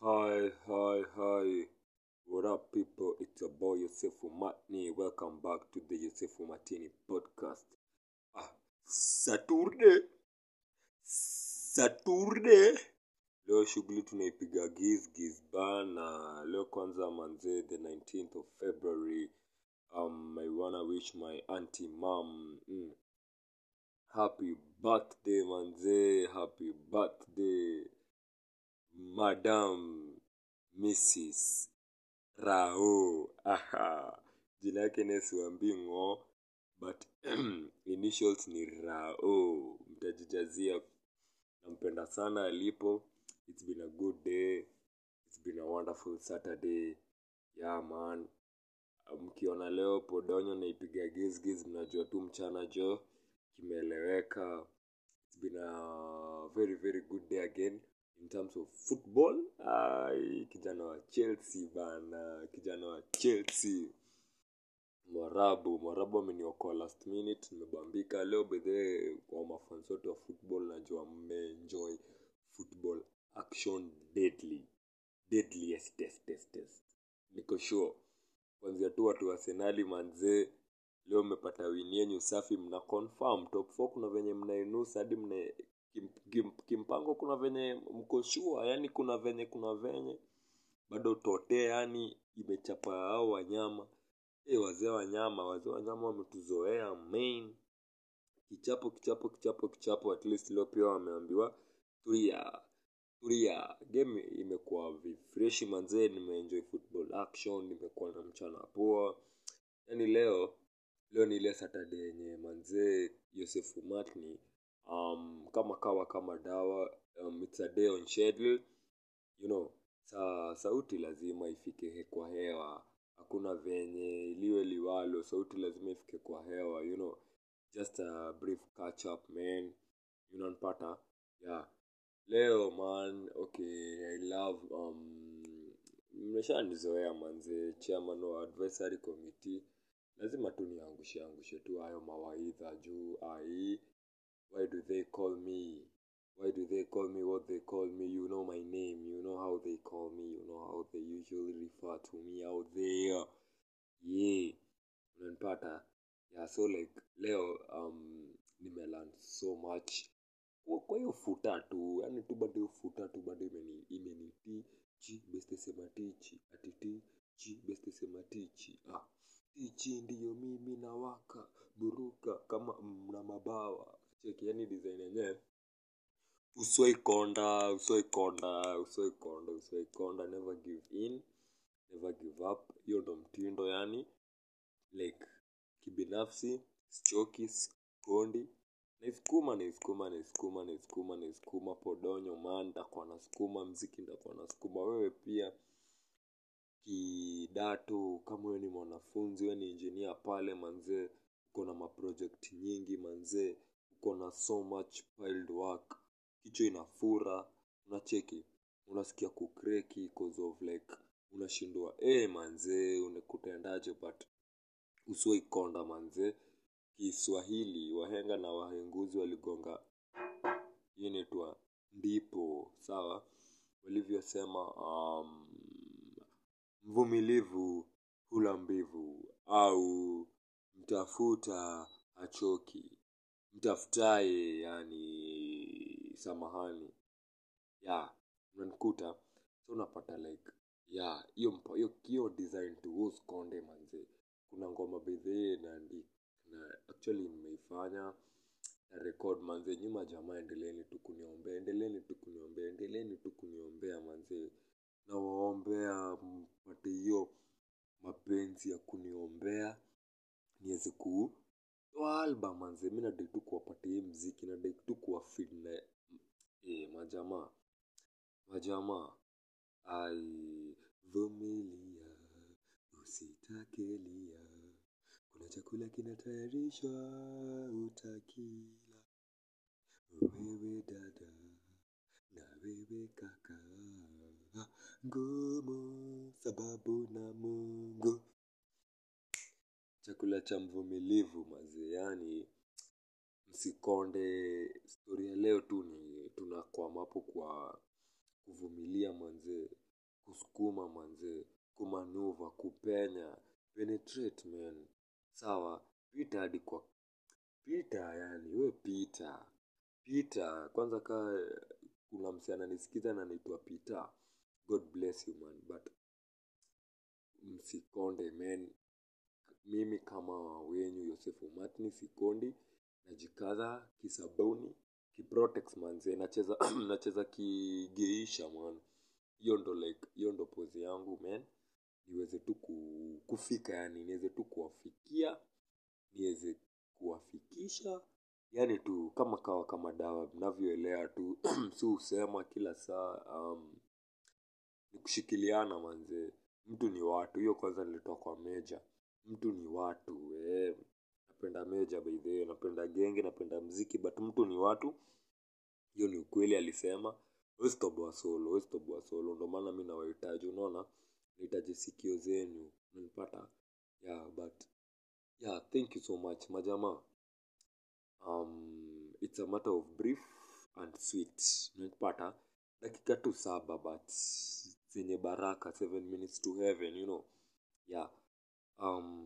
Hi, hi, hi. What up, people? It's your boy Yosefu Matni. Welcome back to the Yosefu Matini podcast. Ah, Saturday, Saturday. Leo shughuli tunaipiga giz giz bana. Leo kwanza manze, the 19th of February. Um, I wanna wish my auntie mom mm, happy birthday manze, happy birthday madam mrs rao aha. Jina yake nesiwambii ng'o but initials ni rao mtajijazia. Nampenda sana alipo. It's been a good day. It's been a wonderful saturday. Yeah man. Mkiona leo podonyo naipiga gizgiz mnajua tu mchana jo. Kimeeleweka. It's been a very very good day again in terms of football Ai, kijana wa chelsea bana kijana wa chelsea. Mwarabu mwarabu ameniokoa last minute nimebambika. Leo bedhee kwa mafans wote wa football najua mmeenjoy football action deadly. Deadliest test test test niko sure. Kwanzia tu watu wasenali manzee leo mmepata wini yenyu safi mna confirm top 4 kuna venye mnainusa hadi mna kim, kim, kimpango kuna venye mkoshua yani kuna venye kuna venye. Bado tote yani imechapa hao wanyama. E, wazee wanyama wazee wanyama wametuzoea main. Kichapo kichapo kichapo kichapo at least leo pia wameambiwa tulia tulia game imekuwa vifreshi manzee nimeenjoy football action nimekuwa na mchana poa. Yani leo leo ni ile saturday yenye manzee yosefu matni um, kama kawa kama dawa um, it's a day on schedule. You know sa sauti lazima ifike kwa hewa. Hakuna venye liwe liwalo sauti lazima ifike kwa hewa. You know just a brief catch up man. Unanpata yeah. Leo man okay i love um mmeshanizoea manze chairman wa advisory committee. Lazima tu niangushe angushe tu hayo mawaidha juu ai why do they call me? Why do they call me what they call me? You know my name. You know how they call me. You know how they usually refer to me out there. Yeah. Unanipata? Yeah so like leo um nimelearn so much. Kwa hiyo futa tu yani tu bado hiyo futa tu bado imeni imeniti chi beste sema tichi ati ti chi beste sema tichi ah. Tichi ndiyo mimi nawaka buruka kama mna mabawa cheki yani design yenyewe. Uswai konda uswai konda uswai konda uswai konda never give in never give up. Hiyo ndo mtindo yani like kibinafsi sichoki sikondi. Naisukuma naisukuma naisukuma naisukuma naisukuma podonyo maa ntakuwa nasukuma mziki ntakuwa nasukuma. Wewe pia kidato kama wewe ni mwanafunzi wewe ni injinia pale manzee uko na maprojekti nyingi manzee uko na so much piled work. Kichwa inafura unacheki. Unasikia kukreki cause of like unashindwa e manzee unakutaendaje but usiwaikonda manzee kiswahili wahenga na wahenguzi waligonga. Hii inaitwa ndipo sawa. Walivyosema um, mvumilivu hula mbivu au mtafuta hachoki mtafutaye yani samahani. Ya unanikuta. So unapata like ya hiyo hiyo hiyo design to who's konde manze. Kuna ngoma bedhee ndi na actually nimeifanya na record manze. Nyuma jamaa endeleeni tu kuniombea endeleeni tu kuniombea endeleeni tu kuniombea manze. Nawaombea mpate hiyo mapenzi ya kuniombea niweze ku toa manze mi nadai tu kuwapatia hii mziki nadai tu kuwafid na e, majamaa. Majamaa. Ai vumilia usitakelia kuna chakula kinatayarishwa utakila wewe dada na wewe kaka. Ngumu sababu na mungu chakula cha mvumilivu mazee yani msikonde stori ya leo tu ni tunakwama hapo kwa kuvumilia manzee kusukuma manzee kumanuva kupenya penetrate man. Sawa pita hadi kwa pita yani we pita pita kwanza kaa kuna msee ananisikiza nanaitwa pita god bless you man but msikonde man mimi kama wenyu yosefu matni sikondi najikaza kisabuni kiprotex manze nacheza nacheza kigeisha mwana. hiyo ndo like hiyo ndo pozi yangu man. Niweze tu ku, kufika yani niweze tu kuwafikia niweze kuwafikisha. Yani tu kama kawa kama dawa mnavyoelea tu si husema kila saa um, ni kushikiliana manzee mtu ni watu hiyo kwanza nilitoa kwa meja mtu ni watu eh. napenda meja by the way napenda genge napenda mziki but mtu ni watu. Hiyo ni ukweli alisema. Toboa solo toboa solo Ndio maana mi nawahitaji unaona? Nahitaji sikio zenu. unanipata yeah but yeah thank you so much majamaa um, it's a matter of brief and sweet. Unanipata dakika tu saba but zenye baraka seven minutes to heaven you know? Yeah. Um,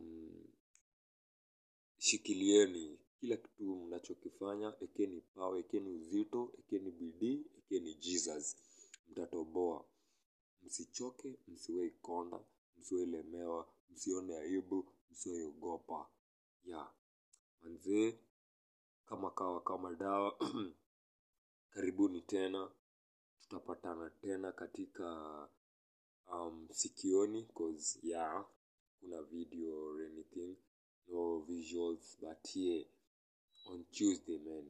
shikilieni kila kitu mnachokifanya ekeni pawe, ekeni uzito ekeni bidii ekeni jesus. Mtatoboa. Msichoke msiwei konda msiwelemewa msione aibu msiweogopa ya. Manzee kama kawa kama dawa karibuni tena. Tutapatana tena katika um, sikioni cause ya kuna video or anything no visuals but here on tuesday man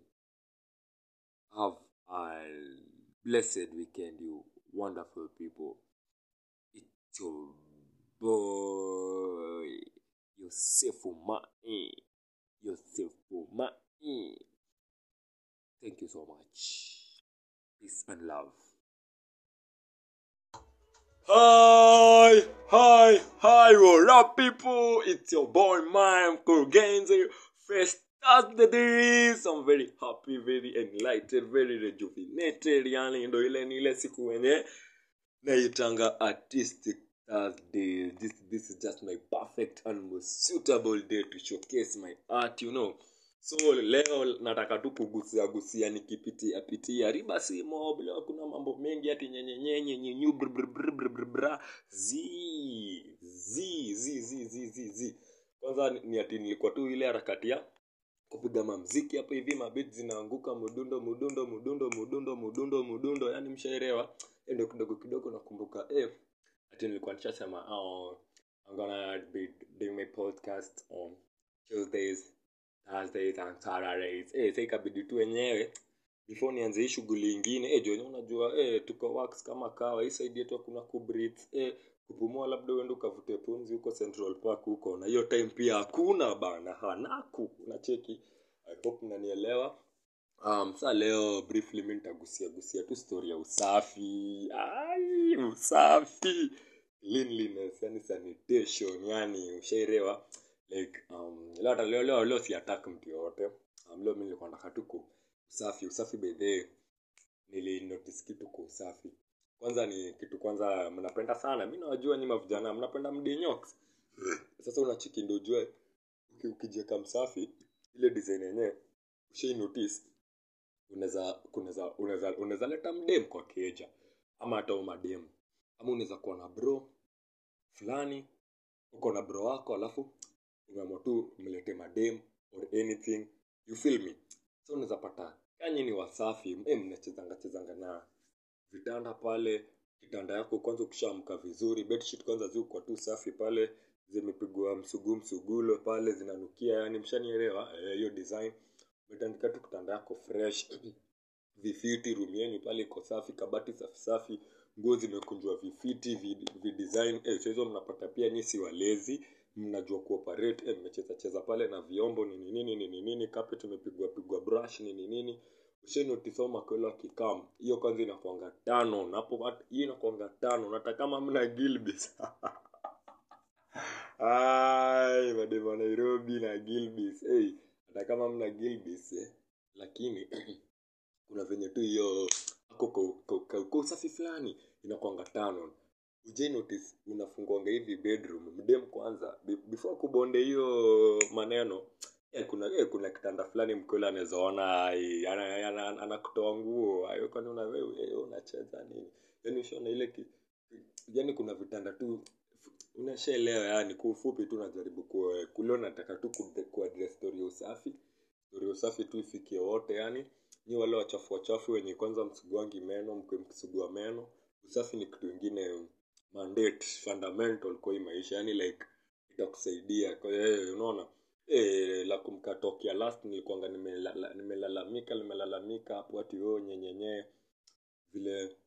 have a blessed weekend you wonderful people. It's your boy yosefu mae yosefu mae thank you so much. Peace and love Hi, hi, hi, what up, people? It's your boy, Mime Kurgenzi. First Thursday. So I'm very happy, very enlightened, very rejuvenated. Yani ndo ile ni ile siku wenye naitanga artistic Thursday. This, this is just my perfect and most suitable day to showcase my art, you know. So leo nataka tu kugusia gusia nikipitia pitia. Riba simo leo kuna mambo mengi ati nyenyenyenye nyenyu zi zi zi zi zi zi kwanza ni- ati nilikuwa tu ile harakati ya kupiga mamziki hapo hivi mabit zinaanguka mudundo mudundo mudundo mudundo mudundo mudundo. Yani mshaelewa. Ndio kidogo kidogo nakumbuka. Eh, ati nilikuwa nishasema oh, I'm gonna be doing my podcast on Tuesdays Thursdays and Eh, ikabidi tu wenyewe before nianze hii shughuli ingine eh, joni unajua eh, tuko works kama kawa hii side yetu hakuna eh, kupumua labda uende ukavute pumzi huko Central Park huko na hiyo time pia hakuna bana hanaku unacheki. I hope mnanielewa. Um, sa leo briefly mi nitagusia gusia tu story ya usafi. Ai, usafi! Cleanliness yani sanitation yani ushaelewa like um, leo hata leo leo si attack mtu yoyote. Um, leo mi nilikuwa nataka tu ku usafi. Usafi bedhee nilinotice kitu kwa usafi. Kwanza ni kitu kwanza mnapenda sana. Mi nawajua nyima vijana mnapenda mdinyox sasa unachiki ndo ujue uki- msafi ile design yenyewe ushai notice unaweza kunaweza unaweza unaweza leta mdem kwa keja. Ama hata umadem ama unaweza kuwa na bro fulani uko na bro wako alafu umeamua tu mlete madem or anything. You feel me? So unaweza kanyi ni wasafi e, mnachezanga chezanga na vitanda pale kitanda yako kwanza ukishaamka vizuri bedsheet kwanza ziukwa tu safi pale zimepigwa msugu msugulo pale zinanukia yani mshanielewa eh, hiyo design. Umetandika tu kitanda yako fresh vifiti room pale iko safi kabati safi safi nguo zimekunjwa vifiti vi- videsign. Eh, so mnapata pia nyisi walezi mnajua kuoperate eh, mmecheza cheza pale na vyombo nini nini nini nini carpet imepigwa pigwa brush nini nini. Ushenotisoma kwela kikam hiyo kwanza inakwanga tano napo hiyo inakuanga tano nata kama mna gilbis ai madema nairobi na gilbis hey, hata kama mna gilbis eh, lakini kuna venye tu hiyo ako kwa- usafi fulani inakwanga tano ujai notice unafungwanga hivi bedroom mdem kwanza be- before kubonde hiyo maneno eh, kuna eh, kuna kitanda fulani mkwela anawezaona ana- ana- ana- anakutoa nguo ayo kwani una wewe eh, unacheza nini? Yani ushaona ile yani kuna vitanda tu unashaelewa yani kwa tu najaribu kulio nataka tu ku- kuaddress story ya usafi story ya usafi tu ifikie wote yani ni wale wachafu wachafu wenye kwanza msuguangi meno mkwe mkisugua meno usafi ni kitu ingine mandate fundamental kwa hii maisha. Yani like itakusaidia. Hiyo unaona E, la kumkatokia last nilikuanga nimelala- nimelalamika nimelalamika hapo ati yo nyenyenye vile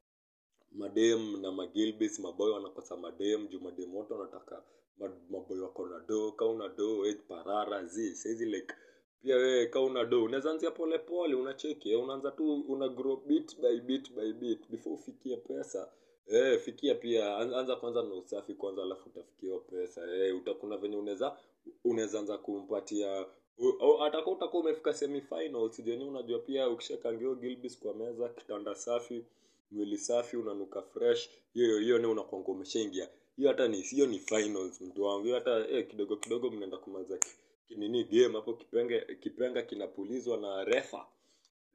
madem na magilbis maboy wanakosa madem juu madem wote wanataka maboyo maboy wako na do ka do eh, parara zi saizi like pia wewe ka do unaweza polepole unacheki eh, unaanza tu una grow bit by bit by bit before ufikie pesa eh, fikia pia an- anza kwanza na usafi kwanza alafu utafikia hiyo pesa. Eh, utakuna venye unaweza unaweza anza kumpatia u- au hata kama utakuwa umefika semifinals jenye unajua pia ukishakangio gilbis kwa meza kitanda safi mwili safi unanuka fresh hiyo hiyo ni unakwanga umeshaingia. Hiyo hata ni hiyo ni finals mtu wangu. Hata eh, kidogo kidogo mnaenda kumaliza ki- kinini game hapo kipenga kipenga kinapulizwa na refa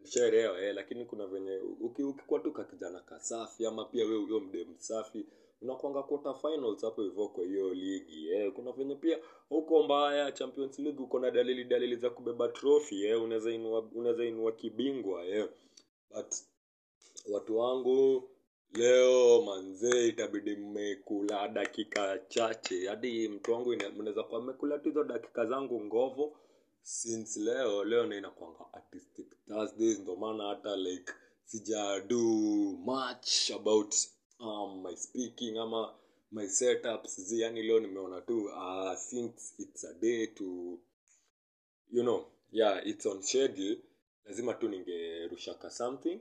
nishaelewa eh, lakini kuna venye uki- ukikuwa tu kakijana kasafi ama pia we huyo mde msafi unakwanga quarter finals hapo hivyo kwa hiyo ligi eh. kuna venye pia huko mbaya champions league uko na dalili dalili za kubeba trophy eh. unaweza inua inua kibingwa eh. but watu wangu leo manzee itabidi mmekula dakika chache hadi mtu wangu mnaweza kuwa mmekula tu hizo dakika zangu ngovo since leo leo na inakwanga artistic thursdays ndo maana hata like sija do much about um, my speaking ama my setups. Zi yani leo nimeona tu uh, since it's a day to you know yeah it's on schedule lazima tu ningerushaka something.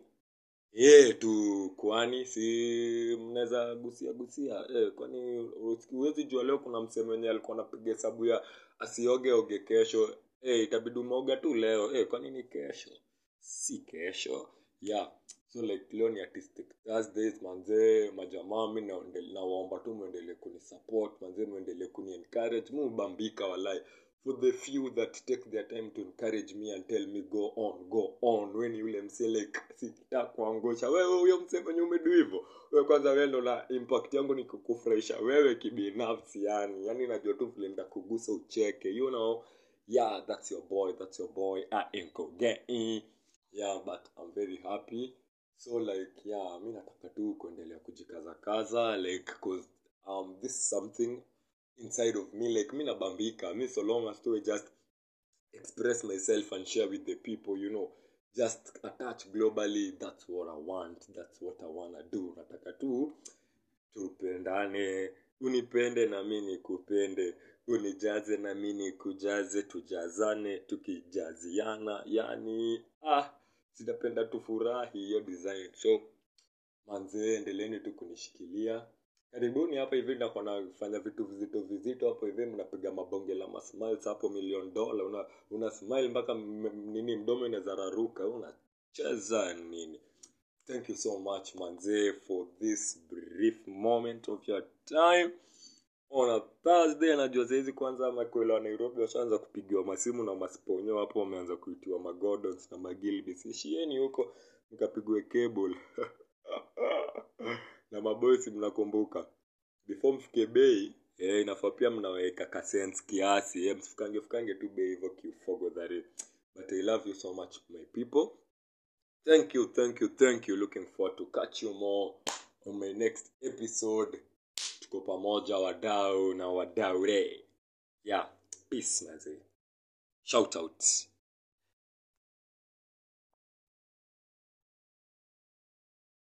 Ye tu kwani si mnaweza gusia gusia. Eh, kwani huwezi jua leo kuna msemo wenye alikuwa anapiga hesabu ya asioge oge kesho eh, itabidi umeoga tu leo. Eh, kwa nini kesho? Si kesho. Yeah so like leo ni artistic thursdays manzee majamaa mi nawaomba tu mwendelee kunisupport manzee mwendelee kuni encourage. Mubambika walai. For the few that take their time to encourage me and tell me go on go on. Weni yule mse like sita kuangusha wewe huyo msemenye umedu hivyo. Wewe kwanza wewe na impact yangu ni kukufurahisha. Wewe kibinafsi yani yani najua tu vile nitakugusa ucheke. You know yeah that's your boy that's your boy I ain't in yeah but i'm very happy. So like yeah mi nataka tu kuendelea kujikaza kaza like cause um this is something inside of me like mi nabambika mi so long as to I just express myself and share with the people you know. Just attach globally that's what i want that's what i wanna do. Nataka tu tupendane unipende na mi nikupende unijaze na mi nikujaze tujazane tukijaziana yani ah sinapenda tufurahi hiyo design. So manzee endeleeni tu kunishikilia. Karibuni hapa hivi nakuwa nafanya vitu vizito vizito hapo hivi mnapiga mabonge la masmiles hapo million dola una, una smile mpaka nini mdomo inazararuka unacheza nini? Thank you so much manzee for this brief moment of your time on thursday najua sahizi kwanza makwela wa nairobi washaanza kupigiwa masimu na masiponyo hapo wameanza kuitiwa magodons na magilbis huko mkapigwe cable. Na mabosi mnakumbuka? Before mfike bei eh, inafaa pia mnaweka kasens kiasi. Eh, msifukange fukange tu bei hivyo kiufogodhari but i love you so much my people. Thank you thank you thank you. Looking forward to catch you more on my next episode tuko pamoja wadau na wadaure yeah peace mazee shout out